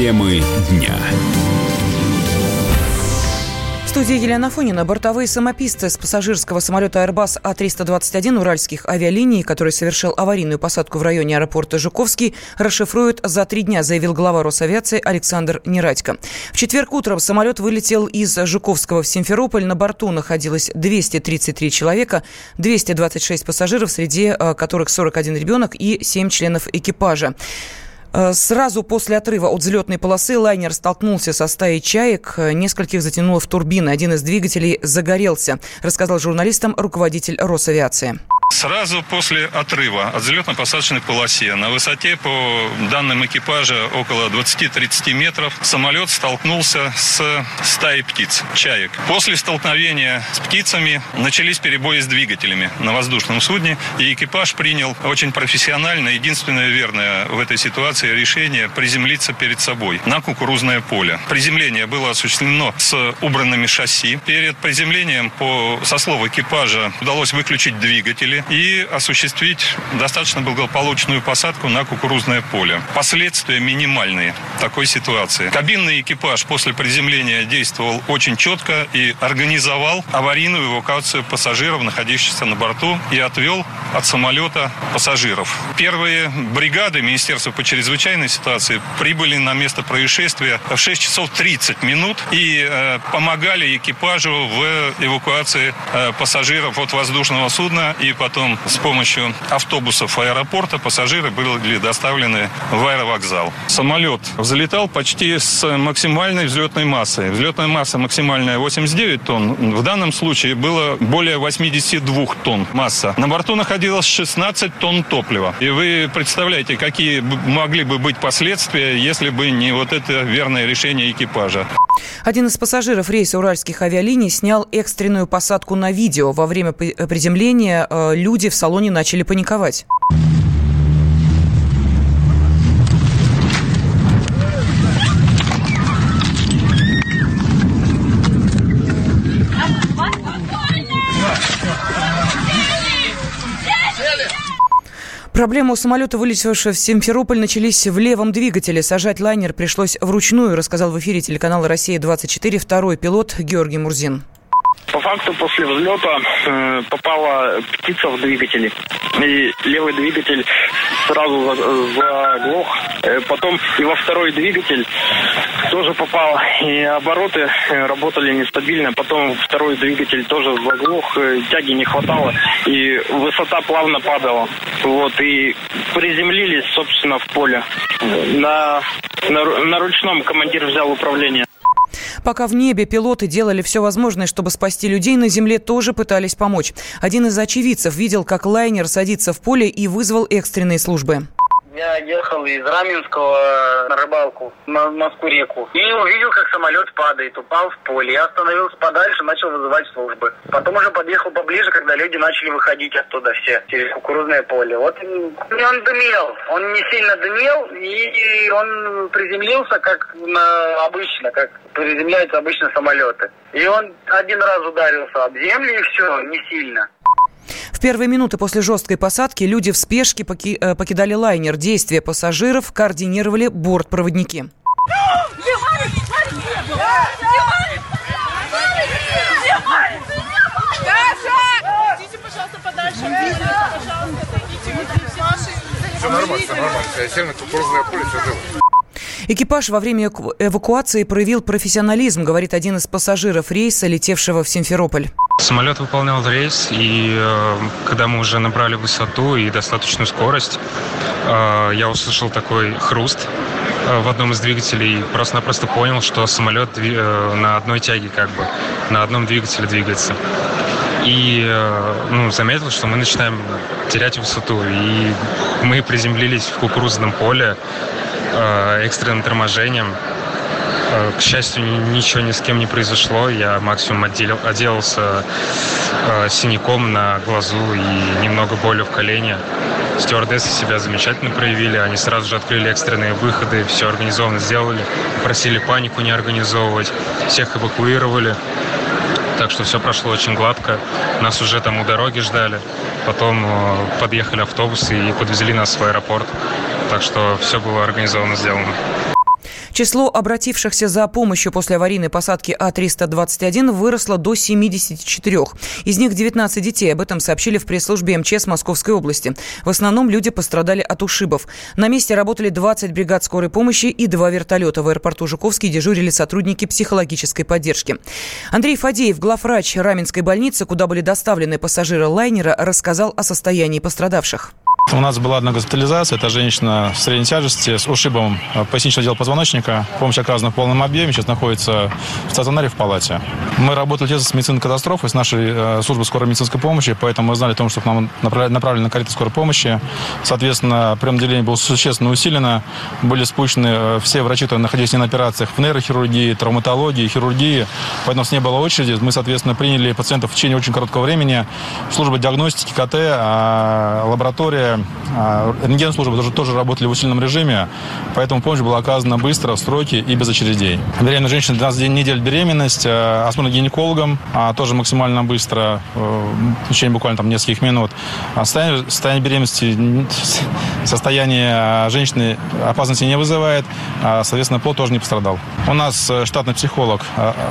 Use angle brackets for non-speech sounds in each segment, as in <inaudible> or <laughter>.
Темы дня. В студии Елена Фонина. Бортовые самописцы с пассажирского самолета Airbus А321 уральских авиалиний, который совершил аварийную посадку в районе аэропорта Жуковский, расшифруют за три дня, заявил глава Росавиации Александр Нерадько. В четверг утром самолет вылетел из Жуковского в Симферополь. На борту находилось 233 человека, 226 пассажиров, среди э, которых 41 ребенок и 7 членов экипажа. Э, сразу после отрыва от взлетной полосы лайнер столкнулся со стаей чаек. Нескольких затянуло в турбины. Один из двигателей загорелся, рассказал журналистам руководитель Росавиации. Сразу после отрыва от взлетно-посадочной полосе на высоте, по данным экипажа, около 20-30 метров, самолет столкнулся с стаей птиц, чаек. После столкновения с птицами начались перебои с двигателями на воздушном судне, и экипаж принял очень профессиональное, единственное верное в этой ситуации решение приземлиться перед собой на кукурузное поле. Приземление было осуществлено с убранными шасси. Перед приземлением, по, со слов экипажа, удалось выключить двигатели, и осуществить достаточно благополучную посадку на кукурузное поле. Последствия минимальные такой ситуации. Кабинный экипаж после приземления действовал очень четко и организовал аварийную эвакуацию пассажиров, находящихся на борту, и отвел от самолета пассажиров. Первые бригады Министерства по чрезвычайной ситуации прибыли на место происшествия в 6 часов 30 минут и э, помогали экипажу в эвакуации э, пассажиров от воздушного судна и потом Потом с помощью автобусов аэропорта пассажиры были доставлены в аэровокзал. Самолет взлетал почти с максимальной взлетной массой. Взлетная масса максимальная 89 тонн. В данном случае было более 82 тонн масса. На борту находилось 16 тонн топлива. И вы представляете, какие могли бы быть последствия, если бы не вот это верное решение экипажа. Один из пассажиров рейса уральских авиалиний снял экстренную посадку на видео. Во время приземления э, люди в салоне начали паниковать. Проблемы у самолета, вылетевшего в Симферополь, начались в левом двигателе. Сажать лайнер пришлось вручную, рассказал в эфире телеканала «Россия-24» второй пилот Георгий Мурзин. По факту после взлета э, попала птица в двигатель. И левый двигатель сразу заглох. Э, потом и во второй двигатель тоже попал. И обороты э, работали нестабильно. Потом второй двигатель тоже заглох. Э, тяги не хватало. И высота плавно падала. Вот. И приземлились, собственно, в поле. На, на, на ручном командир взял управление. Пока в небе пилоты делали все возможное, чтобы спасти людей, на земле тоже пытались помочь. Один из очевидцев видел, как лайнер садится в поле и вызвал экстренные службы. Я ехал из Раменского на рыбалку на Москву-реку и увидел, как самолет падает, упал в поле. Я остановился подальше, начал вызывать службы. Потом уже подъехал поближе, когда люди начали выходить оттуда все через кукурузное поле. Вот он дымел, он не сильно дымел, и он приземлился как на, обычно, как приземляются обычно самолеты. И он один раз ударился об землю, и все, не сильно. В первые минуты после жесткой посадки люди в спешке поки э, покидали лайнер. Действия пассажиров координировали бортпроводники. Экипаж во время эвакуации проявил профессионализм, говорит один из пассажиров рейса, летевшего в Симферополь. Самолет выполнял рейс, и э, когда мы уже набрали высоту и достаточную скорость, э, я услышал такой хруст э, в одном из двигателей. Просто-напросто понял, что самолет э, на одной тяге как бы, на одном двигателе двигается. И э, ну, заметил, что мы начинаем терять высоту. И мы приземлились в кукурузном поле экстренным торможением. Э, к счастью, ничего ни с кем не произошло. Я максимум отделил, отделался э, синяком на глазу и немного болью в колене. Стюардессы себя замечательно проявили. Они сразу же открыли экстренные выходы, все организованно сделали. Просили панику не организовывать. Всех эвакуировали. Так что все прошло очень гладко. Нас уже там у дороги ждали. Потом подъехали автобусы и подвезли нас в аэропорт. Так что все было организованно сделано. Число обратившихся за помощью после аварийной посадки А-321 выросло до 74. Из них 19 детей. Об этом сообщили в пресс-службе МЧС Московской области. В основном люди пострадали от ушибов. На месте работали 20 бригад скорой помощи и два вертолета. В аэропорту Жуковский дежурили сотрудники психологической поддержки. Андрей Фадеев, главврач Раменской больницы, куда были доставлены пассажиры лайнера, рассказал о состоянии пострадавших. У нас была одна госпитализация. Это женщина средней тяжести с ушибом поясничного дела позвоночника. Помощь оказана в полном объеме. Сейчас находится в стационаре в палате. Мы работали тесно с медициной катастрофы, с нашей э, службой скорой медицинской помощи, поэтому мы знали о том, что к нам направлена карета скорой помощи. Соответственно, прием отделения было существенно усилено. Были спущены э, все врачи, которые находились не на операциях в нейрохирургии, травматологии, хирургии. Поэтому у нас не было очереди. Мы, соответственно, приняли пациентов в течение очень короткого времени. Служба диагностики, КТ, а, лаборатория, рентген-службы тоже, тоже работали в усиленном режиме, поэтому помощь была оказана быстро, в сроки и без очередей. Беременная женщина 12 недель беременность, э, осмотр гинекологом, а, тоже максимально быстро, э, в течение буквально там нескольких минут. А состояние, состояние беременности, <laughs> состояние женщины опасности не вызывает, соответственно, пол тоже не пострадал. У нас э, штатный психолог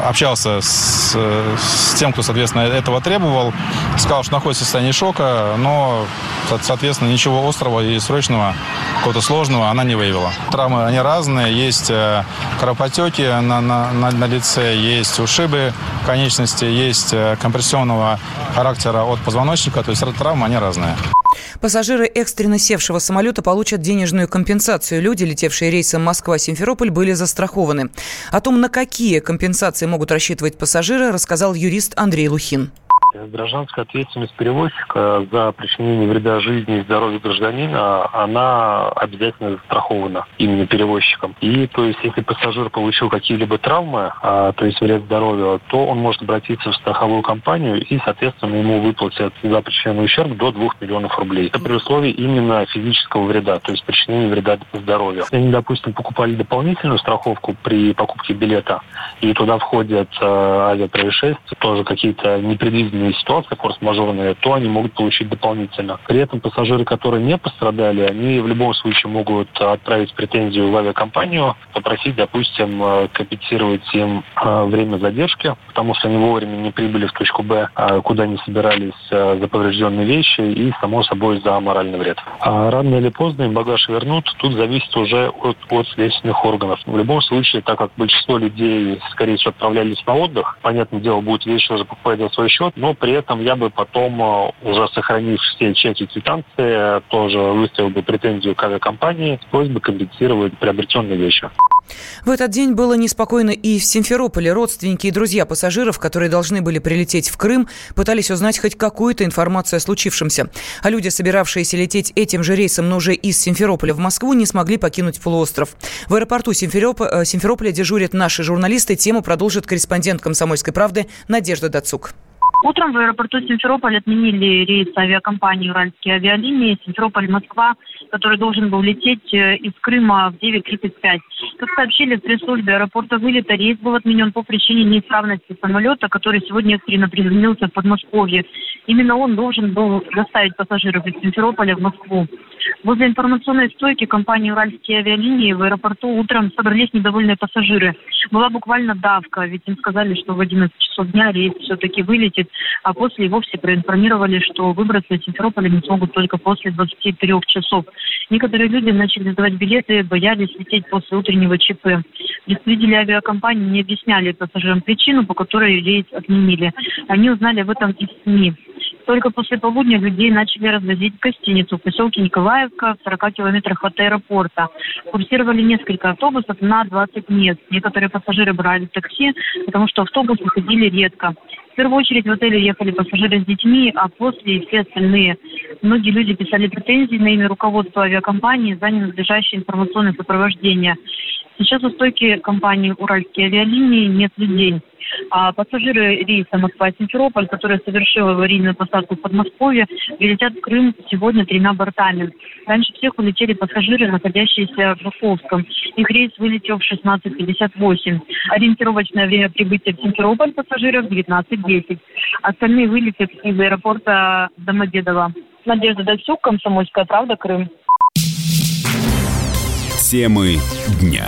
общался с, с тем, кто, соответственно, этого требовал, сказал, что находится в состоянии шока, но, соответственно, ничего острого и срочного, какого-то сложного она не выявила. Травмы, они разные. Есть э, кровопотеки на, на, на, на лице, есть ушибы конечности, есть э, компрессионного характера от позвоночника. То есть травмы, они разные. Пассажиры экстренно севшего самолета получат денежную компенсацию. Люди, летевшие рейсом Москва-Симферополь, были застрахованы. О том, на какие компенсации могут рассчитывать пассажиры, рассказал юрист Андрей Лухин. Гражданская ответственность перевозчика за причинение вреда жизни и здоровью гражданина, она обязательно застрахована именно перевозчиком. И то есть, если пассажир получил какие-либо травмы, а, то есть вред здоровью, то он может обратиться в страховую компанию и, соответственно, ему выплатят за причиненный ущерб до 2 миллионов рублей. Это при условии именно физического вреда, то есть причинения вреда здоровью. Если они, допустим, покупали дополнительную страховку при покупке билета, и туда входят э, авиапроисшествия, тоже какие-то непредвиденные экстренные ситуации, форс-мажорные, то они могут получить дополнительно. При этом пассажиры, которые не пострадали, они в любом случае могут отправить претензию в авиакомпанию, попросить, допустим, э, компенсировать им э, время задержки, потому что они вовремя не прибыли в точку Б, а куда они собирались э, за поврежденные вещи и, само собой, за моральный вред. А рано или поздно им багаж вернут, тут зависит уже от, от следственных органов. В любом случае, так как большинство людей, скорее всего, отправлялись на отдых, понятное дело, будет вещи уже покупать за свой счет, но но при этом я бы потом, э, уже сохранив все чеки квитанции, тоже выставил бы претензию к авиакомпании с просьбой компенсировать приобретенные вещи. В этот день было неспокойно и в Симферополе. Родственники и друзья пассажиров, которые должны были прилететь в Крым, пытались узнать хоть какую-то информацию о случившемся. А люди, собиравшиеся лететь этим же рейсом, но уже из Симферополя в Москву, не смогли покинуть полуостров. В аэропорту Симфероп... Э, Симферополя дежурят наши журналисты. Тему продолжит корреспондент «Комсомольской правды» Надежда Дацук. Утром в аэропорту Симферополь отменили рейс авиакомпании «Уральские авиалинии» Симферополь-Москва, который должен был лететь э, из Крыма в 9.35. Как сообщили в пресс-службе аэропорта вылета, рейс был отменен по причине неисправности самолета, который сегодня экстренно приземлился в Подмосковье. Именно он должен был доставить пассажиров из Симферополя в Москву. Возле информационной стойки компании «Уральские авиалинии» в аэропорту утром собрались недовольные пассажиры. Была буквально давка, ведь им сказали, что в 11 часов дня рейс все-таки вылетит а после и вовсе проинформировали, что выбраться из Симферополя не смогут только после 23 часов. Некоторые люди начали сдавать билеты, боялись лететь после утреннего ЧП. Представители авиакомпании не объясняли пассажирам причину, по которой рейс отменили. Они узнали об этом из СМИ. Только после полудня людей начали развозить в гостиницу в поселке Николаевка в 40 километрах от аэропорта. Курсировали несколько автобусов на 20 мест. Некоторые пассажиры брали такси, потому что автобусы ходили редко. В первую очередь в отеле ехали пассажиры с детьми, а после все остальные. Многие люди писали претензии на имя руководства авиакомпании за ненадлежащее информационное сопровождение. Сейчас у стойки компании «Уральские авиалинии» нет людей. А пассажиры рейса Москва-Симферополь, которые совершили аварийную посадку в Подмосковье, прилетят в Крым сегодня тремя бортами. Раньше всех улетели пассажиры, находящиеся в Жуковском. Их рейс вылетел в 16.58. Ориентировочное время прибытия в Симферополь пассажиров 19.10. Остальные вылетят из аэропорта Домодедово. Надежда Дальцук, Комсомольская правда, Крым. Темы дня.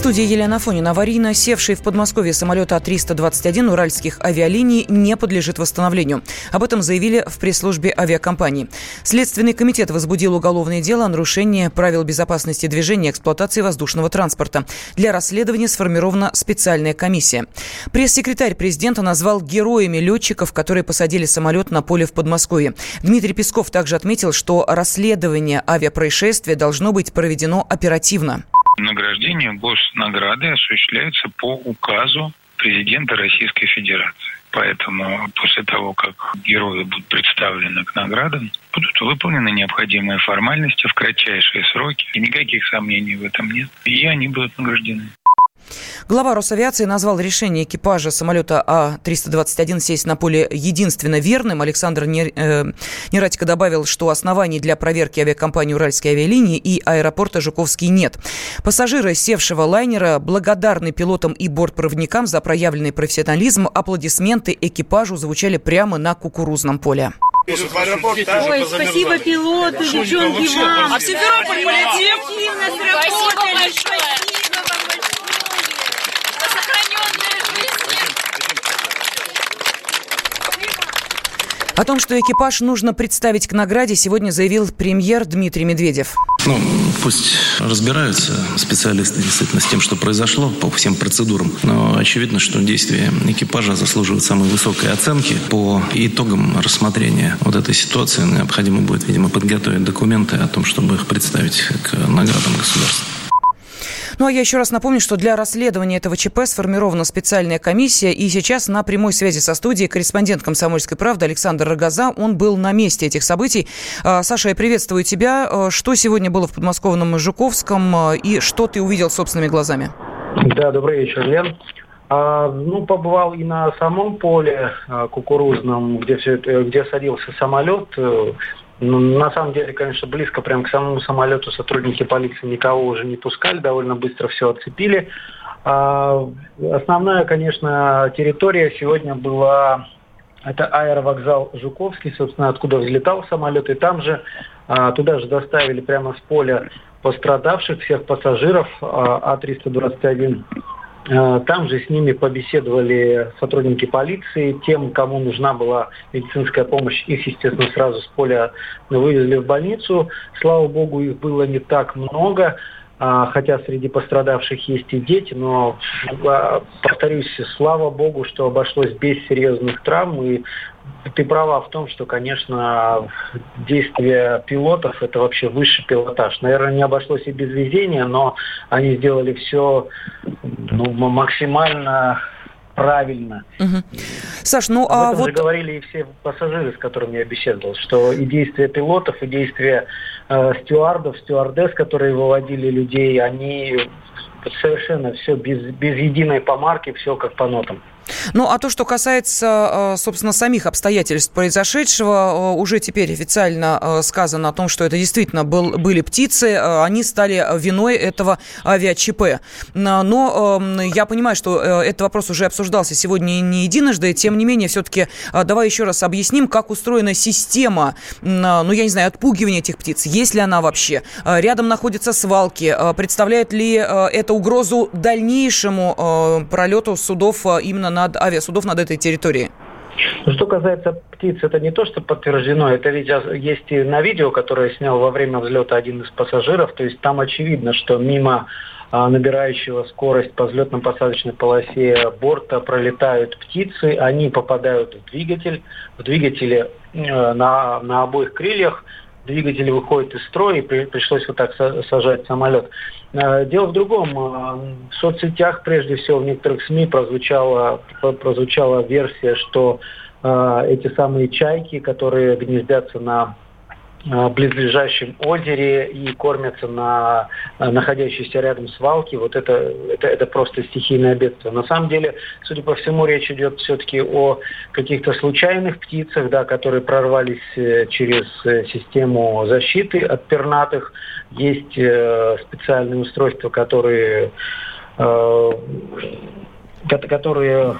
студии Елена Фонина. Аварийно севший в Подмосковье самолет А-321 уральских авиалиний не подлежит восстановлению. Об этом заявили в пресс-службе авиакомпании. Следственный комитет возбудил уголовное дело о нарушении правил безопасности движения и эксплуатации воздушного транспорта. Для расследования сформирована специальная комиссия. Пресс-секретарь президента назвал героями летчиков, которые посадили самолет на поле в Подмосковье. Дмитрий Песков также отметил, что расследование авиапроисшествия должно быть проведено оперативно. Награждение госнаграды осуществляется по указу президента Российской Федерации. Поэтому после того, как герои будут представлены к наградам, будут выполнены необходимые формальности в кратчайшие сроки. И никаких сомнений в этом нет. И они будут награждены. Глава Росавиации назвал решение экипажа самолета А-321 сесть на поле единственно верным. Александр э, Нератико добавил, что оснований для проверки авиакомпании «Уральские авиалинии» и аэропорта Жуковский нет. Пассажиры севшего лайнера благодарны пилотам и бортпроводникам за проявленный профессионализм. Аплодисменты экипажу звучали прямо на кукурузном поле. Ой, спасибо пилоту, девчонки, вам. А в Симферополь полетим? Спасибо большое. О том, что экипаж нужно представить к награде, сегодня заявил премьер Дмитрий Медведев. Ну, пусть разбираются специалисты действительно с тем, что произошло по всем процедурам. Но очевидно, что действия экипажа заслуживают самой высокой оценки. По итогам рассмотрения вот этой ситуации необходимо будет, видимо, подготовить документы о том, чтобы их представить к наградам государства. Ну а я еще раз напомню, что для расследования этого ЧП сформирована специальная комиссия. И сейчас на прямой связи со студией корреспондент «Комсомольской правды» Александр Рогоза. Он был на месте этих событий. А, Саша, я приветствую тебя. А, что сегодня было в подмосковном Жуковском а, и что ты увидел собственными глазами? Да, добрый вечер, Лен. А, ну, побывал и на самом поле а, кукурузном, где, все это, где садился самолет. Ну, на самом деле, конечно, близко прямо к самому самолету сотрудники полиции никого уже не пускали, довольно быстро все оцепили. А, основная, конечно, территория сегодня была это аэровокзал Жуковский, собственно, откуда взлетал самолет, и там же а, туда же доставили прямо с поля пострадавших всех пассажиров а, А321 Э, там же с ними побеседовали сотрудники полиции, тем, кому нужна была медицинская помощь, их, естественно, сразу с поля вывезли в больницу. Слава богу, их было не так много, хотя среди пострадавших есть и дети, но, а, повторюсь, слава богу, что обошлось без серьезных травм, и ты права в том, что, конечно, действия пилотов – это вообще высший пилотаж. Наверное, не обошлось и без везения, но они сделали все ну, максимально правильно. Угу. Саш, ну Об а этом вот... же говорили и все пассажиры, с которыми я беседовал, что и действия пилотов, и действия э, стюардов, стюардесс, которые выводили людей, они совершенно все без, без единой помарки, все как по нотам. Ну, а то, что касается, э, собственно, самих обстоятельств произошедшего, э, уже теперь официально э, сказано о том, что это действительно был, были птицы, они стали виной этого авиа-ЧП. Но эм, я понимаю, что этот вопрос уже обсуждался сегодня не единожды, тем не менее, все-таки давай еще раз объясним, как устроена система, ну, я не знаю, отпугивания этих птиц, есть ли она вообще, рядом находятся свалки, представляет ли это угрозу дальнейшему пролету судов именно над авиасудов над этой территорией? Ну, что касается птиц, это не то, что подтверждено, это ведь есть и на видео, которое снял во время взлета один из пассажиров, то есть там очевидно, что мимо а, набирающего скорость по взлетно-посадочной полосе борта пролетают птицы, они попадают в двигатель, в двигателе э, на, на обоих крыльях двигатели выходят из строя, и при, пришлось вот так сажать самолет. Дело в другом. В соцсетях, прежде всего, в некоторых СМИ прозвучала, прозвучала версия, что эти самые чайки, которые гнездятся на близлежащем озере и кормятся на находящейся рядом свалке. Вот это, это, это просто стихийное бедствие. На самом деле, судя по всему, речь идет все-таки о каких-то случайных птицах, да, которые прорвались э, через э, систему защиты от пернатых. Есть э, специальные устройства, которые э, которые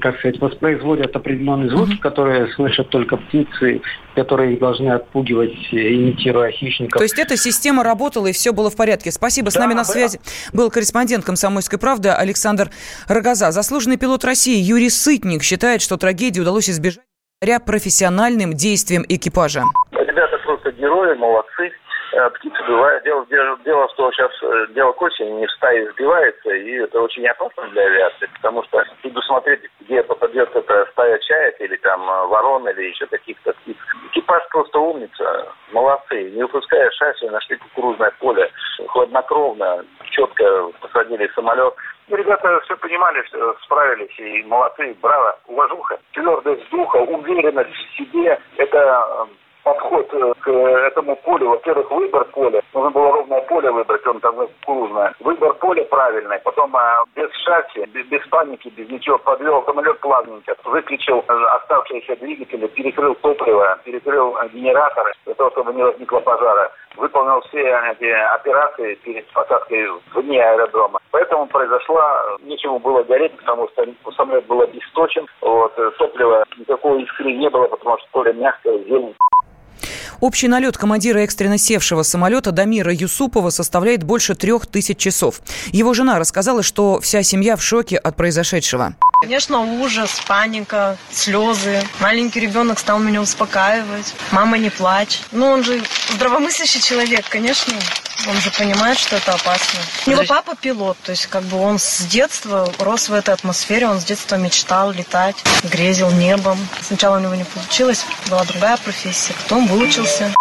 как сказать, воспроизводят определенные звуки, mm-hmm. которые слышат только птицы, которые должны отпугивать, имитируя хищников. То есть эта система работала и все было в порядке. Спасибо. С да, нами на да. связи был корреспондент «Комсомольской правды» Александр Рогоза. Заслуженный пилот России Юрий Сытник считает, что трагедии удалось избежать благодаря профессиональным действиям экипажа. Ребята просто герои, молодцы. Э, птицы бывают. Дело, дело, дело, что сейчас э, дело к осени не в стае сбивается, и это очень опасно для авиации, потому что предусмотреть, где попадет эта стая чаек или там э, ворон или еще каких-то птиц. Экипаж просто умница, молодцы. Не выпуская шасси, нашли кукурузное поле, хладнокровно, четко посадили самолет. И ребята все понимали, что справились, и молодцы, браво, уважуха, твердость духа, уверенность в себе, это подход э, к этому полю. Во-первых, выбор поля. Нужно было ровное поле выбрать, он там кукурузное. Выбор поля правильный. Потом а, без шасси, без, без паники, без ничего. Подвел самолет плавненько. Выключил э, оставшиеся двигатели, перекрыл топливо, перекрыл генераторы для того, чтобы не возникло пожара. Выполнил все эти операции перед посадкой вне аэродрома. Поэтому произошла, нечему было гореть, потому что самолет был обесточен. Вот, топлива никакого искры не было, потому что поле мягкое, зелень. Общий налет командира экстренно севшего самолета Дамира Юсупова составляет больше трех тысяч часов. Его жена рассказала, что вся семья в шоке от произошедшего. Конечно, ужас, паника, слезы. Маленький ребенок стал меня успокаивать. Мама, не плачь. Ну, он же здравомыслящий человек, конечно. Он же понимает, что это опасно. У него папа пилот, то есть как бы он с детства рос в этой атмосфере, он с детства мечтал летать, грезил небом. Сначала у него не получилось, была другая профессия, потом выучился.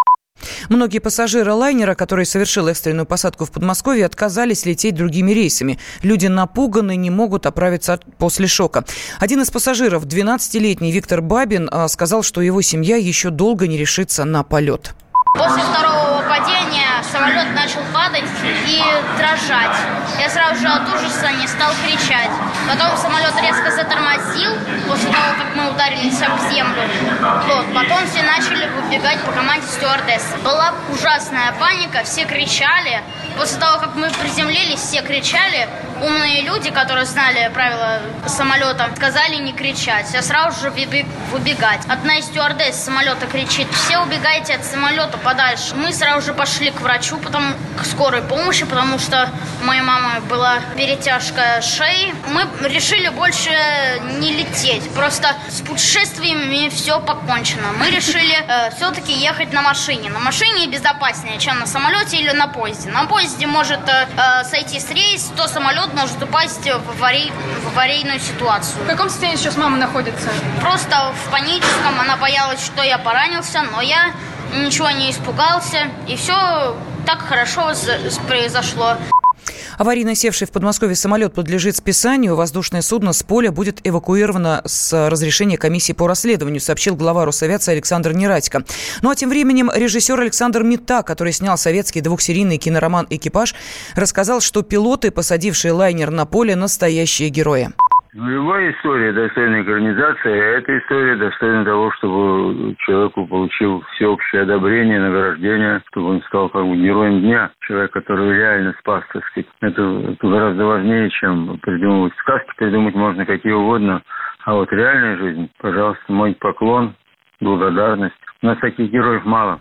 Многие пассажиры лайнера, который совершил экстренную посадку в Подмосковье, отказались лететь другими рейсами. Люди напуганы, не могут оправиться после шока. Один из пассажиров, 12-летний Виктор Бабин, а, сказал, что его семья еще долго не решится на полет. После второго падения самолет начал падать и дрожать. Я сразу же от ужаса не стал кричать. Потом самолет резко затормозил после того, как мы ударились об землю. Вот. Потом все начали выбегать по команде стюардессы. Была ужасная паника, все кричали. После того, как мы приземлились, все кричали. Умные люди, которые знали правила самолета, сказали не кричать, а сразу же выбегать. Одна из стюардесс самолета кричит, все убегайте от самолета подальше. Мы сразу же пошли к врачу, потом к скорой помощи, потому что моей мамы была перетяжка шеи. Мы решили больше не лететь, просто с путешествиями все покончено. Мы решили э, все-таки ехать на машине. На машине безопаснее, чем на самолете или на поезде. На поезде может э, э сойти с рейс, то самолет может упасть в, аварий, в аварийную ситуацию. В каком состоянии сейчас мама находится? Просто в паническом. Она боялась, что я поранился, но я ничего не испугался. И все так хорошо произошло. Аварийно севший в Подмосковье самолет подлежит списанию. Воздушное судно с поля будет эвакуировано с разрешения комиссии по расследованию, сообщил глава Росавиации Александр Нерадько. Ну а тем временем режиссер Александр Мита, который снял советский двухсерийный кинороман «Экипаж», рассказал, что пилоты, посадившие лайнер на поле, настоящие герои. Ну, любая история достойна экранизации, а эта история достойна того, чтобы человеку получил всеобщее одобрение, награждение, чтобы он стал как бы героем дня. Человек, который реально спас, так сказать. Это, это гораздо важнее, чем придумывать сказки. Придумать можно какие угодно. А вот реальная жизнь, пожалуйста, мой поклон, благодарность. У нас таких героев мало.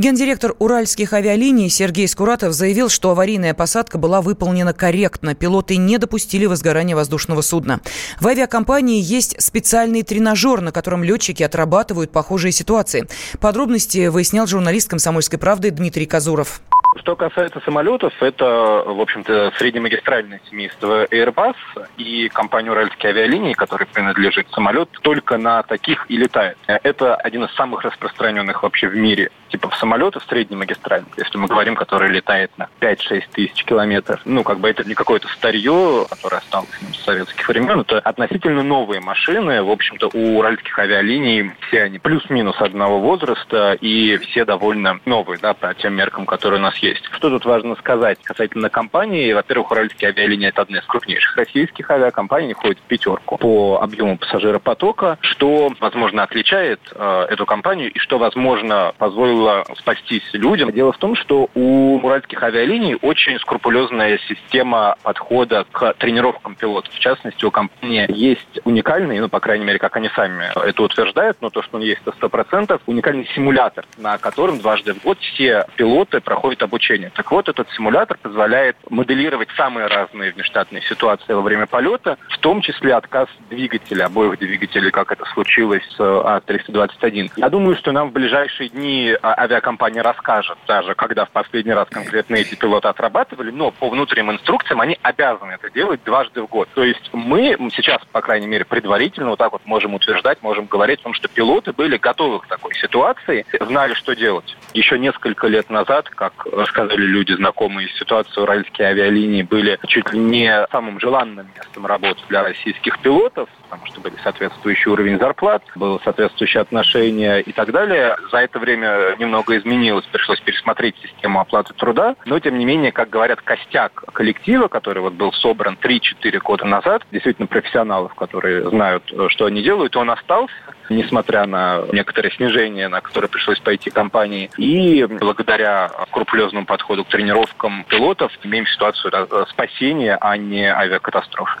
Гендиректор уральских авиалиний Сергей Скуратов заявил, что аварийная посадка была выполнена корректно. Пилоты не допустили возгорания воздушного судна. В авиакомпании есть специальный тренажер, на котором летчики отрабатывают похожие ситуации. Подробности выяснял журналист «Комсомольской правды» Дмитрий Казуров. Что касается самолетов, это, в общем-то, среднемагистральное семейство Airbus и компания «Уральские авиалинии», которой принадлежит самолет, только на таких и летает. Это один из самых распространенных вообще в мире типов самолетов среднемагистральных, если мы говорим, который летает на 5-6 тысяч километров. Ну, как бы это не какое-то старье, которое осталось с советских времен, это относительно новые машины. В общем-то, у уральских авиалиний все они плюс-минус одного возраста и все довольно новые, да, по тем меркам, которые у нас есть. Что тут важно сказать касательно компании? Во-первых, уральские авиалинии это одна из крупнейших российских авиакомпаний, входит в пятерку по объему пассажиропотока, что, возможно, отличает э, эту компанию и что, возможно, позволило спастись людям. Дело в том, что у уральских авиалиний очень скрупулезная система подхода к тренировкам пилотов. В частности, у компании есть уникальный, ну, по крайней мере, как они сами это утверждают, но то, что он есть, это 100%, уникальный симулятор, на котором дважды в год все пилоты проходят обучение. Так вот, этот симулятор позволяет моделировать самые разные внештатные ситуации во время полета, в том числе отказ двигателя, обоих двигателей, как это случилось с А-321. Я думаю, что нам в ближайшие дни а, авиакомпания расскажет, даже когда в последний раз конкретно эти пилоты отрабатывали, но по внутренним инструкциям они обязаны это делать дважды в год. То есть мы сейчас, по крайней мере, предварительно вот так вот можем утверждать, можем говорить о том, что пилоты были готовы к такой ситуации, знали, что делать. Еще несколько лет назад, как рассказали люди, знакомые с ситуацией, уральские авиалинии были чуть ли не самым желанным местом работы для российских пилотов, потому что были соответствующий уровень зарплат, было соответствующее отношение и так далее. За это время немного изменилось, пришлось пересмотреть систему оплаты труда, но тем не менее, как говорят, костяк коллектива, который вот был собран 3-4 года назад, действительно профессионалов, которые знают, что они делают, он остался, несмотря на некоторое снижение, на которое пришлось пойти компании. И благодаря скрупулезному подходу к тренировкам пилотов имеем ситуацию спасения, а не авиакатастрофы.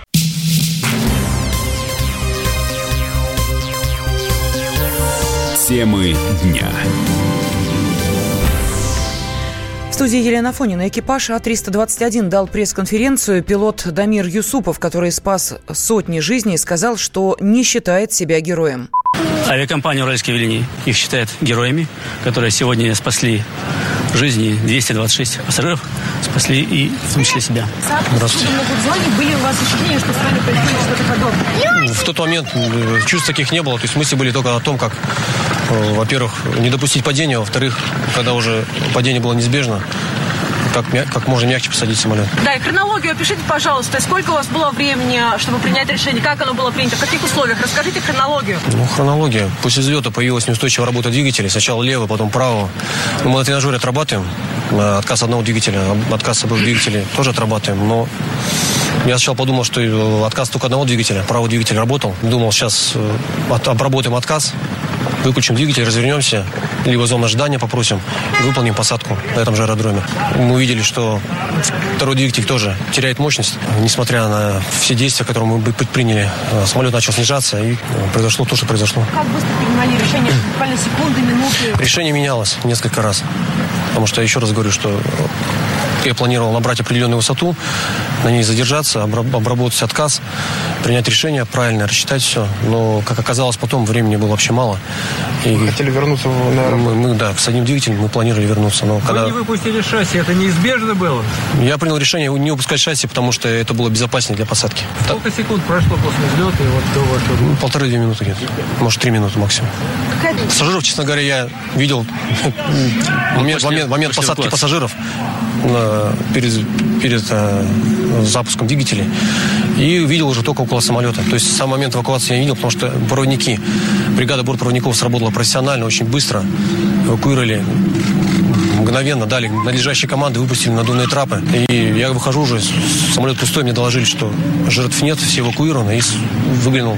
Темы дня. В студии Елена Фонина. Экипаж А-321 дал пресс-конференцию. Пилот Дамир Юсупов, который спас сотни жизней, сказал, что не считает себя героем. Авиакомпания «Уральские авиалинии» их считает героями, которые сегодня спасли жизни 226 пассажиров, спасли и в том числе себя. Здравствуйте. Были у вас ощущения, что с вами происходит что-то подобное? В тот момент э, чувств таких не было. То есть мысли были только о том, как, э, во-первых, не допустить падения, во-вторых, когда уже падение было неизбежно, как, как можно мягче посадить самолет. Да, и хронологию опишите, пожалуйста. Сколько у вас было времени, чтобы принять решение? Как оно было принято? В каких условиях? Расскажите хронологию. Ну, хронология. После взлета появилась неустойчивая работа двигателей. Сначала лево, потом право. Мы на тренажере отрабатываем. Отказ одного двигателя, отказ обоих двигателей тоже отрабатываем. Но я сначала подумал, что отказ только одного двигателя. Правый двигатель работал. Думал, сейчас э, обработаем отказ, выключим двигатель, развернемся, либо зону ожидания попросим и выполним посадку на этом же аэродроме. Мы увидели, что второй двигатель тоже теряет мощность. Несмотря на все действия, которые мы предприняли, э, самолет начал снижаться, и э, произошло то, что произошло. Как быстро принимали решение? Буквально секунды, минуты? Решение менялось несколько раз. Потому что, еще раз говорю, что я планировал набрать определенную высоту, на ней задержаться, обработать отказ, принять решение, правильно рассчитать все. Но, как оказалось, потом времени было вообще мало. И Вы хотели вернуться в аэропорт? Мы, мы, да, с одним двигателем мы планировали вернуться. Но Вы когда... не выпустили шасси, это неизбежно было? Я принял решение не выпускать шасси, потому что это было безопаснее для посадки. Сколько так. секунд прошло после взлета и вот до вашего... Ну, Полторы-две минуты где-то. Может, три минуты максимум. Пассажиров, честно говоря, я видел <laughs> момент, момент, момент посадки пассажиров перед, перед э, запуском двигателей. И видел уже только около самолета. То есть сам момент эвакуации я не видел, потому что проводники, бригада бортпроводников сработала профессионально, очень быстро. Эвакуировали мгновенно дали надлежащие команды, выпустили надувные трапы. И я выхожу уже, самолет пустой, мне доложили, что жертв нет, все эвакуированы. И выглянул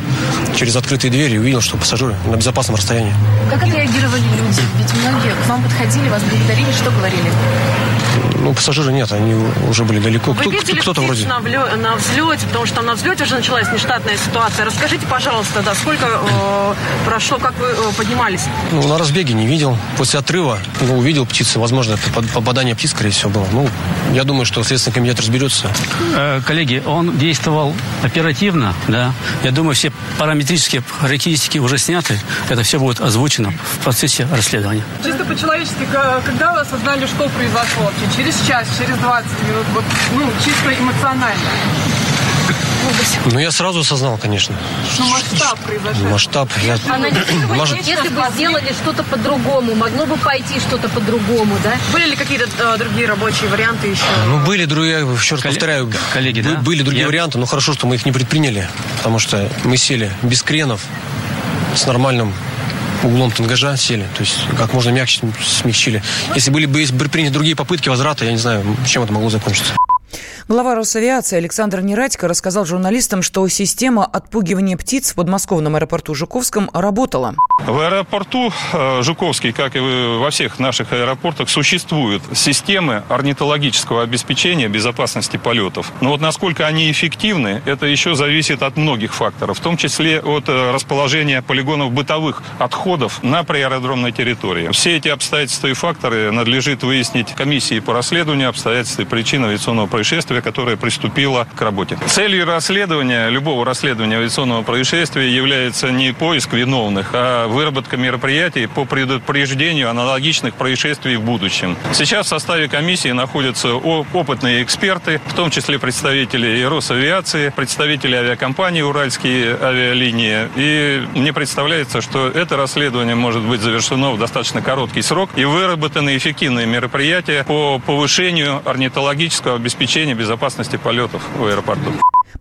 через открытые двери и увидел, что пассажиры на безопасном расстоянии. Как отреагировали люди? Ведь многие к вам подходили, вас благодарили, что говорили? Ну, пассажиры нет, они уже были далеко. Вы видели кто-то вроде. На, влё- на взлете, потому что там на взлете уже началась нештатная ситуация. Расскажите, пожалуйста, да, сколько э, прошло, как вы э, поднимались? Ну, на разбеге не видел. После отрыва ну, увидел птицы. Возможно, это под- попадание птиц, скорее всего, было. Ну, я думаю, что Следственный комитет разберется. Э, Коллеги, он действовал оперативно, да. Я думаю, все параметрические характеристики уже сняты. Это все будет озвучено в процессе расследования. Чисто по-человечески, когда вы осознали, что произошло вообще? Через час, через 20 минут? Вот, ну, чисто эмоционально. Ну, я сразу осознал, конечно. Ну, масштаб произошел. Масштаб. Я... Анализировать Может- Если бы сделали что-то по-другому, могло бы пойти что-то по-другому, да? Были ли какие-то э, другие рабочие варианты еще? Ну, были другие, еще раз повторяю, коллеги, да? были другие Я- варианты, но хорошо, что мы их не предприняли, потому что мы сели без кренов, с нормальным углом тангажа сели, то есть как можно мягче смягчили. Если были бы приняты другие попытки возврата, я не знаю, чем это могло закончиться. Глава Росавиации Александр Нерадько рассказал журналистам, что система отпугивания птиц в подмосковном аэропорту Жуковском работала. В аэропорту э, Жуковский, как и во всех наших аэропортах, существуют системы орнитологического обеспечения безопасности полетов. Но вот насколько они эффективны, это еще зависит от многих факторов, в том числе от э, расположения полигонов бытовых отходов на приаэродромной территории. Все эти обстоятельства и факторы надлежит выяснить комиссии по расследованию обстоятельств и причин авиационного происшествия, которое приступило к работе. Целью расследования, любого расследования авиационного происшествия является не поиск виновных, а выработка мероприятий по предупреждению аналогичных происшествий в будущем. Сейчас в составе комиссии находятся опытные эксперты, в том числе представители Росавиации, представители авиакомпании «Уральские авиалинии». И мне представляется, что это расследование может быть завершено в достаточно короткий срок и выработаны эффективные мероприятия по повышению орнитологического обеспечения безопасности полетов в аэропорту.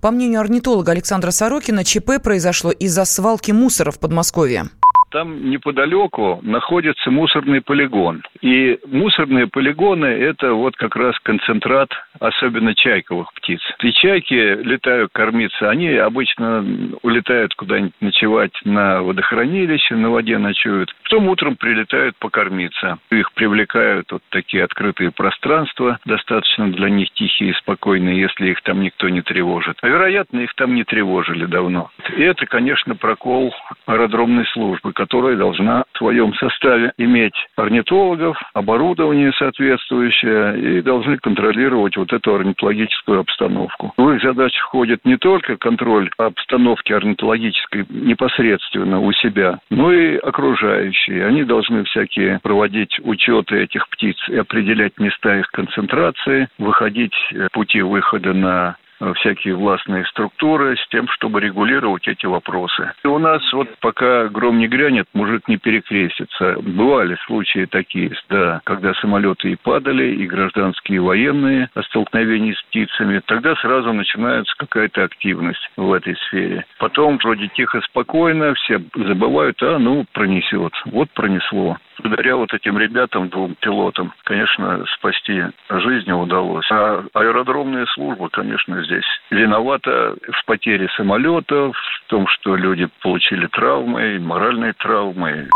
По мнению орнитолога Александра Сорокина, ЧП произошло из-за свалки мусора в Подмосковье. Там неподалеку находится мусорный полигон. И мусорные полигоны – это вот как раз концентрат, особенно чайковых птиц. И чайки летают кормиться, они обычно улетают куда-нибудь ночевать на водохранилище, на воде ночуют. Потом утром прилетают покормиться. Их привлекают вот такие открытые пространства, достаточно для них тихие и спокойные, если их там никто не тревожит. А вероятно, их там не тревожили давно. И это, конечно, прокол аэродромной службы, которая должна в своем составе иметь орнитологов, оборудование соответствующее и должны контролировать вот эту орнитологическую обстановку. В их задачу входит не только контроль обстановки орнитологической непосредственно у себя, но и окружающие. Они должны всякие проводить учеты этих птиц и определять места их концентрации, выходить э, пути выхода на всякие властные структуры с тем, чтобы регулировать эти вопросы. И у нас вот пока гром не грянет, мужик не перекрестится. Бывали случаи такие, да, когда самолеты и падали, и гражданские, и военные о столкновении с птицами. Тогда сразу начинается какая-то активность в этой сфере. Потом вроде тихо, спокойно, все забывают, а ну пронесет. Вот пронесло. Благодаря вот этим ребятам, двум пилотам, конечно, спасти жизни удалось. А аэродромная служба, конечно, здесь виновата в потере самолетов, в том, что люди получили травмы, моральные травмы.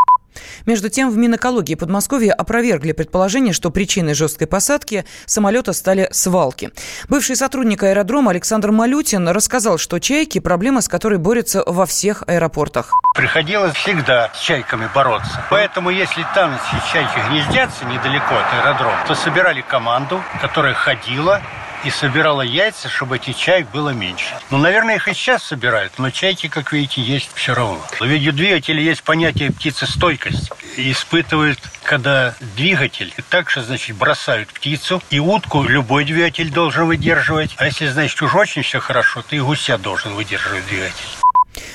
Между тем, в Минэкологии Подмосковья опровергли предположение, что причиной жесткой посадки самолета стали свалки. Бывший сотрудник аэродрома Александр Малютин рассказал, что чайки – проблема, с которой борются во всех аэропортах. Приходилось всегда с чайками бороться. Поэтому, если там эти чайки гнездятся недалеко от аэродрома, то собирали команду, которая ходила и собирала яйца, чтобы этих чаек было меньше. Ну, наверное, их и сейчас собирают, но чайки, как видите, есть все равно. Ведь у двигателя есть понятие птицестойкость. И испытывают, когда двигатель, также, значит, бросают птицу, и утку любой двигатель должен выдерживать. А если, значит, уж очень все хорошо, то и гуся должен выдерживать двигатель.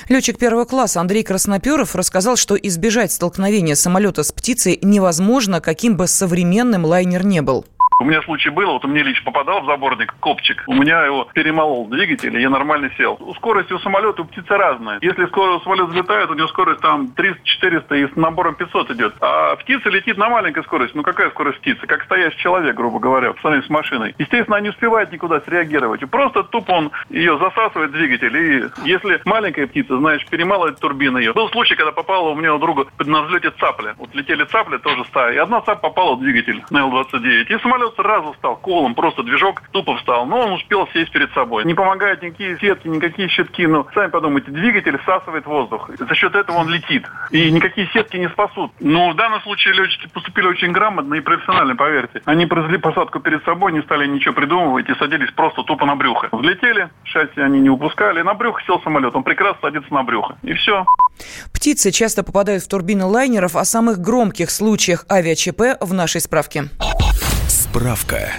Летчик первого класса Андрей Красноперов рассказал, что избежать столкновения самолета с птицей невозможно, каким бы современным лайнер не был. У меня случай был, вот у меня лично попадал в заборник копчик, у меня его перемолол двигатель, и я нормально сел. Скорость у самолета у птицы разная. Если скорость самолет взлетает, у него скорость там 300-400 и с набором 500 идет. А птица летит на маленькой скорости. Ну какая скорость птицы? Как стоящий человек, грубо говоря, по сравнению с машиной. Естественно, она не успевает никуда среагировать. И просто тупо он ее засасывает двигатель. И если маленькая птица, знаешь, перемалывает турбину ее. Был случай, когда попала у меня у друга на взлете цапля. Вот летели цапли, тоже стая. И одна цапля попала в двигатель на Л-29. И самолет сразу стал колом. Просто движок тупо встал. Но он успел сесть перед собой. Не помогают никакие сетки, никакие щитки. Ну, сами подумайте, двигатель всасывает воздух. За счет этого он летит. И никакие сетки не спасут. Но в данном случае летчики поступили очень грамотно и профессионально, поверьте. Они произвели посадку перед собой, не стали ничего придумывать и садились просто тупо на брюхо. Взлетели, шасси они не упускали. На брюхо сел самолет. Он прекрасно садится на брюхо. И все. Птицы часто попадают в турбины лайнеров. О самых громких случаях авиачп в нашей справке. Справка.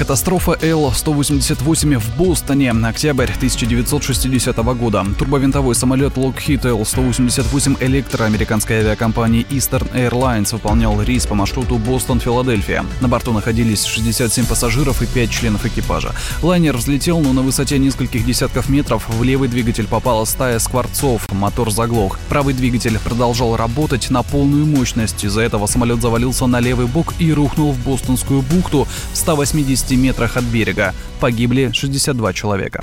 Катастрофа Л-188 в Бостоне. Октябрь 1960 года. Турбовинтовой самолет Lockheed L-188 Электро американской авиакомпании Eastern Airlines выполнял рейс по маршруту Бостон-Филадельфия. На борту находились 67 пассажиров и 5 членов экипажа. Лайнер взлетел, но на высоте нескольких десятков метров в левый двигатель попала стая скворцов. Мотор заглох. Правый двигатель продолжал работать на полную мощность. Из-за этого самолет завалился на левый бок и рухнул в Бостонскую бухту в 180 метрах от берега. Погибли 62 человека.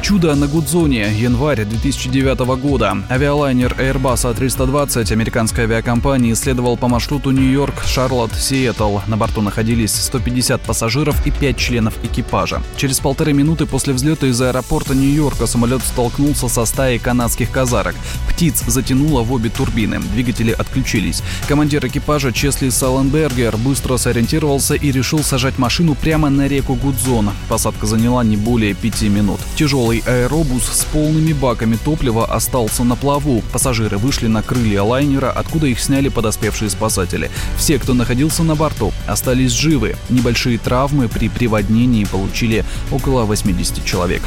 Чудо на Гудзоне. Январь 2009 года. Авиалайнер Airbus A320 американской авиакомпании следовал по маршруту Нью-Йорк, Шарлотт, Сиэтл. На борту находились 150 пассажиров и 5 членов экипажа. Через полторы минуты после взлета из аэропорта Нью-Йорка самолет столкнулся со стаей канадских казарок. Птиц затянуло в обе турбины. Двигатели отключились. Командир экипажа Чесли Саленбергер быстро сориентировался и решил сажать машину прямо на реку Гудзон. Посадка заняла не более пяти минут. Тяжелый аэробус с полными баками топлива остался на плаву. Пассажиры вышли на крылья лайнера, откуда их сняли подоспевшие спасатели. Все, кто находился на борту, остались живы. Небольшие травмы при приводнении получили около 80 человек.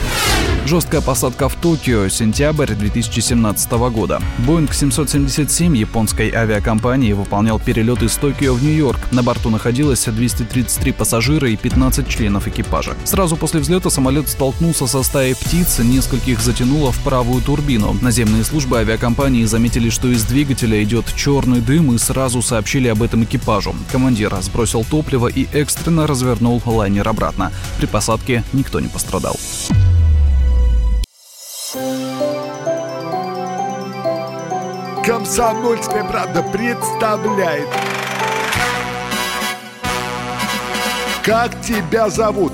Жесткая посадка в Токио, сентябрь 2017 года. Боинг 777 японской авиакомпании выполнял перелет из Токио в Нью-Йорк. На борту находилось 233 пассажира и 15 членов экипажа. Сразу после взлета самолет столкнулся со стаей птиц, нескольких затянуло в правую турбину. Наземные службы авиакомпании заметили, что из двигателя идет черный дым и сразу сообщили об этом экипажу. Командир сбросил топливо и экстренно развернул лайнер обратно. При посадке никто не пострадал. Комсомольская правда представляет. Как тебя зовут?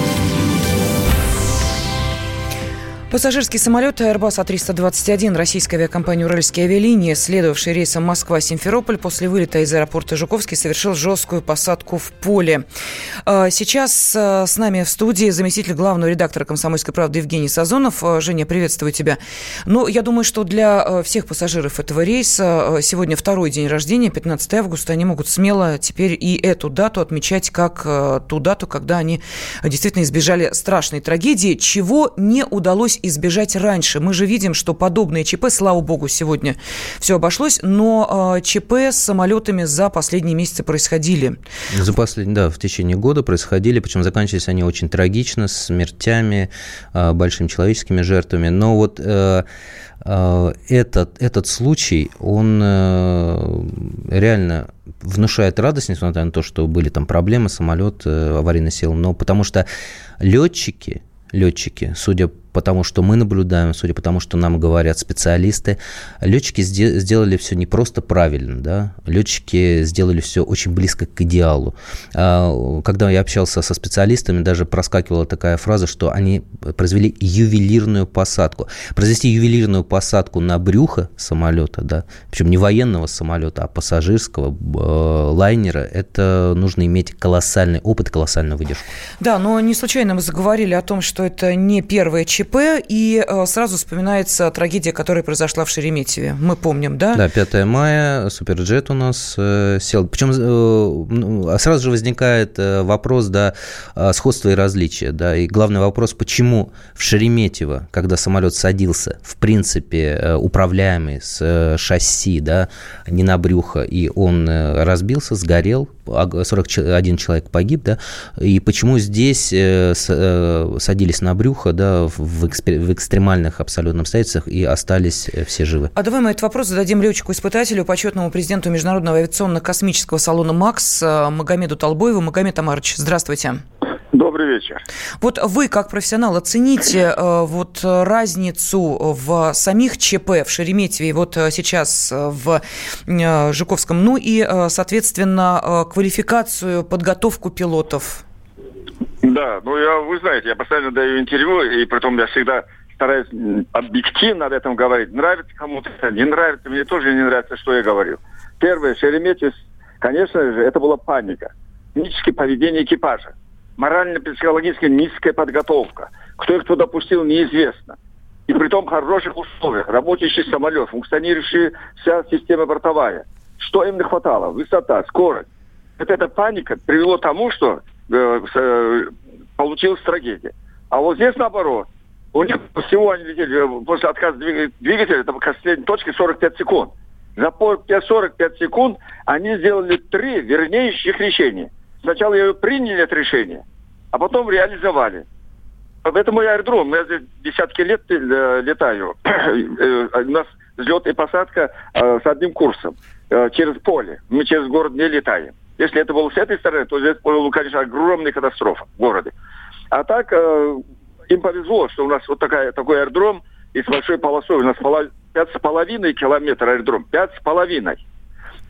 Пассажирский самолет Airbus A321 российской авиакомпании «Уральские авиалинии», следовавший рейсом Москва-Симферополь, после вылета из аэропорта Жуковский совершил жесткую посадку в поле. А, сейчас а, с нами в студии заместитель главного редактора «Комсомольской правды» Евгений Сазонов. А, Женя, приветствую тебя. Ну, я думаю, что для всех пассажиров этого рейса сегодня второй день рождения, 15 августа, они могут смело теперь и эту дату отмечать как ту дату, когда они действительно избежали страшной трагедии, чего не удалось избежать раньше. Мы же видим, что подобные ЧП, слава богу, сегодня все обошлось, но э, ЧП с самолетами за последние месяцы происходили. За последние, да, в течение года происходили, причем заканчивались они очень трагично, с смертями, э, большими человеческими жертвами. Но вот э, этот, этот случай, он реально внушает радость, несмотря на то, что были там проблемы, самолет аварийно сел, но потому что летчики, летчики, судя потому что мы наблюдаем, судя по тому, что нам говорят специалисты, летчики сделали все не просто правильно, да, летчики сделали все очень близко к идеалу. А, когда я общался со специалистами, даже проскакивала такая фраза, что они произвели ювелирную посадку. Произвести ювелирную посадку на брюхо самолета, да, причем не военного самолета, а пассажирского э, лайнера, это нужно иметь колоссальный опыт, колоссальную выдержку. Да, но не случайно мы заговорили о том, что это не первое ЧП, и э, сразу вспоминается трагедия, которая произошла в Шереметьеве. Мы помним, да? Да, 5 мая, Суперджет у нас э, сел. Причем э, сразу же возникает вопрос, да, сходства и различия, да, и главный вопрос, почему в Шереметьево, когда самолет садился, в принципе, управляемый с шасси, да, не на брюхо, и он разбился, сгорел, 41 человек погиб, да, и почему здесь садились на брюхо, да, в, экспер, в экстремальных абсолютно обстоятельствах и остались э, все живы. А давай мы этот вопрос зададим летчику-испытателю, почетному президенту Международного авиационно-космического салона МАКС Магомеду Толбоеву. Магомед Амарович, здравствуйте. Добрый вечер. Вот вы, как профессионал, оцените э, вот разницу в самих ЧП в Шереметьеве вот э, сейчас э, в э, Жуковском, ну и, э, соответственно, э, квалификацию, подготовку пилотов. Да, ну я, вы знаете, я постоянно даю интервью, и потом я всегда стараюсь объективно об этом говорить. Нравится кому-то, не нравится, мне тоже не нравится, что я говорю. Первое, Шереметьев, конечно же, это была паника. Паническое поведение экипажа морально-психологически низкая подготовка. Кто их туда пустил, неизвестно. И при том хороших условиях. Работающий самолет, функционирующая вся система бортовая. Что им не хватало? Высота, скорость. Вот эта паника привело к тому, что э, э, получилась трагедия. А вот здесь наоборот. У них всего они летели э, после отказа двигателя, это последней точки 45 секунд. За 45 секунд они сделали три вернейших решения – Сначала ее приняли это решение, а потом реализовали. Это мой аэродром. Я здесь десятки лет э, летаю. <clears throat> Э, у нас взлет и посадка с одним курсом через поле. Мы через город не летаем. Если это было с этой стороны, то здесь была, конечно, огромная катастрофа в городе. А так им повезло, что у нас вот такая, такой аэродром и с большой полосой. У нас пять с половиной километров аэродром. Пять с половиной.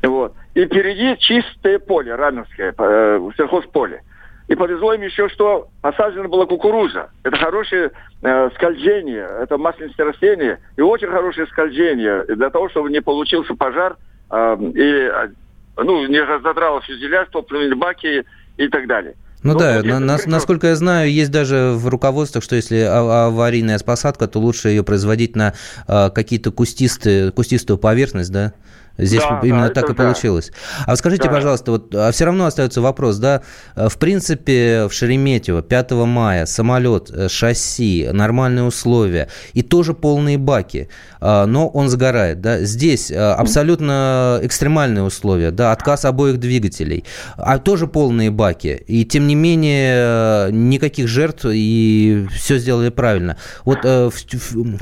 Вот. И впереди чистое поле, Раменское, э, сельхозполе. И повезло им еще, что посажена была кукуруза. Это хорошее э, скольжение, это масленистое растение, и очень хорошее скольжение для того, чтобы не получился пожар э, и э, ну, не разодрало фюзеляж, топливные баки и так далее. Ну, ну да, на, на, насколько я знаю, есть даже в руководствах, что если аварийная посадка, то лучше ее производить на а, какие-то кустистые, кустистую поверхность, да? Здесь да, именно да, так и да. получилось. А скажите, да. пожалуйста, вот, а все равно остается вопрос, да, в принципе, в Шереметьево 5 мая самолет, э, шасси, нормальные условия и тоже полные баки, а, но он сгорает, да, здесь э, абсолютно экстремальные условия, да, отказ обоих двигателей, а тоже полные баки, и тем не менее никаких жертв и все сделали правильно. Вот э,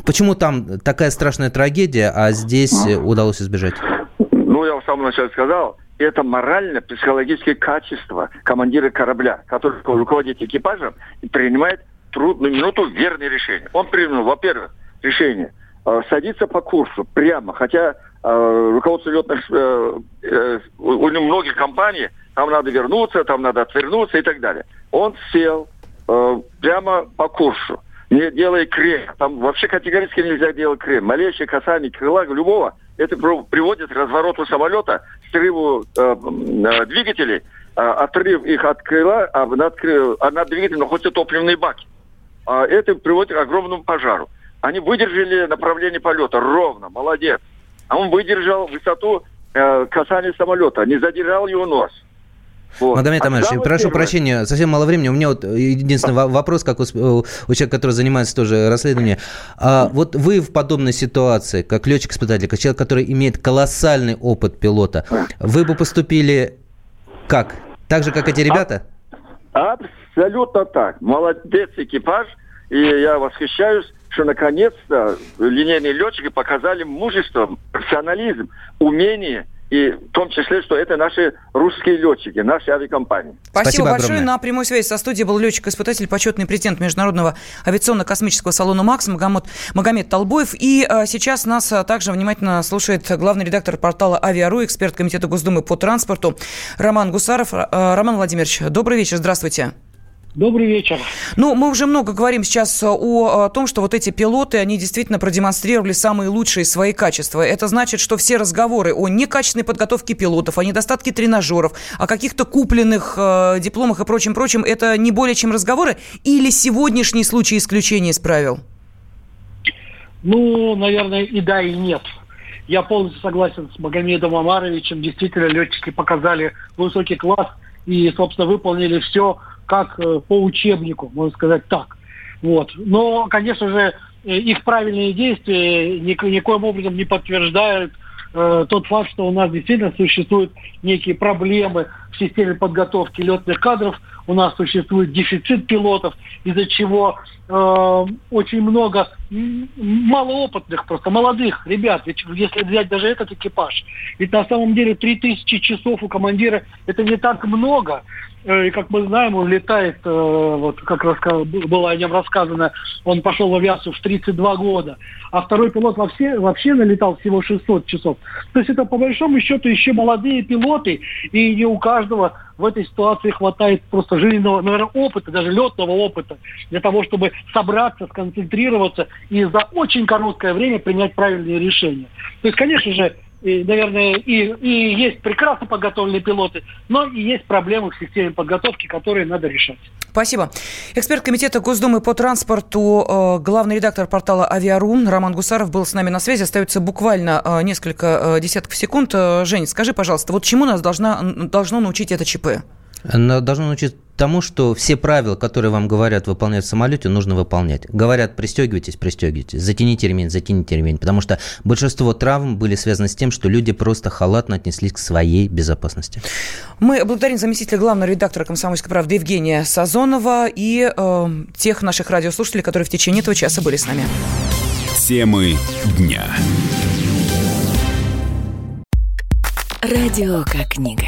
почему там такая страшная трагедия, а здесь удалось избежать? Ну, я в самом начале сказал, это морально-психологические качества командира корабля, который руководит экипажем и принимает трудную минуту верное решение. Он принял, во-первых, решение э, садиться по курсу прямо, хотя э, руководство летных, э, э, у, у многих компаний там надо вернуться, там надо отвернуться и так далее. Он сел э, прямо по курсу, не делая крем. Там вообще категорически нельзя делать крем. Малейшее касание крыла любого – это приводит к развороту самолета, срыву э, э, двигателей, э, отрыв их от крыла, а над, а над двигателем находятся топливные баки. А это приводит к огромному пожару. Они выдержали направление полета ровно, молодец. А он выдержал высоту э, касания самолета, не задержал его нос. Вот. Магомед Амарович, а прошу первое. прощения, совсем мало времени. У меня вот единственный а. вопрос, как у, у человека, который занимается тоже расследованием. А, вот вы в подобной ситуации, как летчик-испытатель, как человек, который имеет колоссальный опыт пилота, вы бы поступили как? Так же, как эти ребята? Абсолютно так. Молодец экипаж. И я восхищаюсь, что наконец-то линейные летчики показали мужество, профессионализм, умение и в том числе, что это наши русские летчики, наши авиакомпании. Спасибо, Спасибо большое. Огромное. На прямой связи со студией был летчик-испытатель, почетный президент Международного авиационно-космического салона «МАКС» Магомед, Магомед Толбоев. И а, сейчас нас а, также внимательно слушает главный редактор портала «Авиару», эксперт Комитета Госдумы по транспорту Роман Гусаров. А, Роман Владимирович, добрый вечер, здравствуйте. Добрый вечер. Ну, мы уже много говорим сейчас о, о том, что вот эти пилоты, они действительно продемонстрировали самые лучшие свои качества. Это значит, что все разговоры о некачественной подготовке пилотов, о недостатке тренажеров, о каких-то купленных э, дипломах и прочем-прочем, это не более чем разговоры или сегодняшний случай исключения из правил? Ну, наверное, и да, и нет. Я полностью согласен с Магомедом Амаровичем. Действительно, летчики показали высокий класс и, собственно, выполнили все, как э, по учебнику, можно сказать так. Вот. Но, конечно же, э, их правильные действия никоим образом не подтверждают э, тот факт, что у нас действительно существуют некие проблемы в системе подготовки летных кадров, у нас существует дефицит пилотов, из-за чего э, очень много малоопытных, просто молодых ребят, ведь если взять даже этот экипаж, ведь на самом деле 3000 часов у командира это не так много, и как мы знаем, он летает, э, вот как рассказ, было о нем рассказано, он пошел в авиацию в 32 года, а второй пилот вообще, вообще налетал всего 600 часов. То есть это по большому счету еще молодые пилоты, и не у каждого в этой ситуации хватает просто жизненного, наверное, опыта, даже летного опыта, для того, чтобы собраться, сконцентрироваться и за очень короткое время принять правильные решения. То есть, конечно же, и, наверное, и, и есть прекрасно подготовленные пилоты, но и есть проблемы в системе подготовки, которые надо решать. Спасибо. Эксперт Комитета Госдумы по транспорту, э, главный редактор портала «Авиарун» Роман Гусаров был с нами на связи. Остается буквально э, несколько э, десятков секунд. Жень, скажи, пожалуйста, вот чему нас должна, должно научить это ЧП? Должно научить тому, что все правила, которые вам говорят выполнять в самолете, нужно выполнять. Говорят, пристегивайтесь, пристегивайтесь, затяните ремень, затяните ремень. Потому что большинство травм были связаны с тем, что люди просто халатно отнеслись к своей безопасности. Мы благодарим заместителя главного редактора «Комсомольской правды» Евгения Сазонова и э, тех наших радиослушателей, которые в течение этого часа были с нами. Темы дня. Радио как книга.